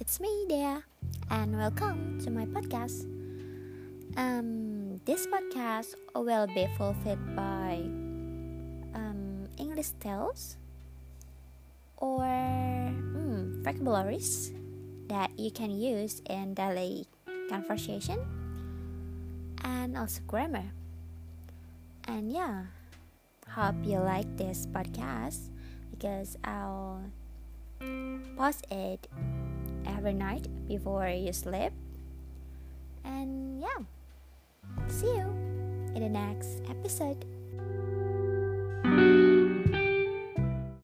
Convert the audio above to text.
it's me, Dea, and welcome to my podcast. Um, this podcast will be fulfilled by um, English tales or mm, vocabularies that you can use in daily conversation and also grammar. And yeah, hope you like this podcast because I'll post it every night before you sleep. And yeah, see you in the next episode.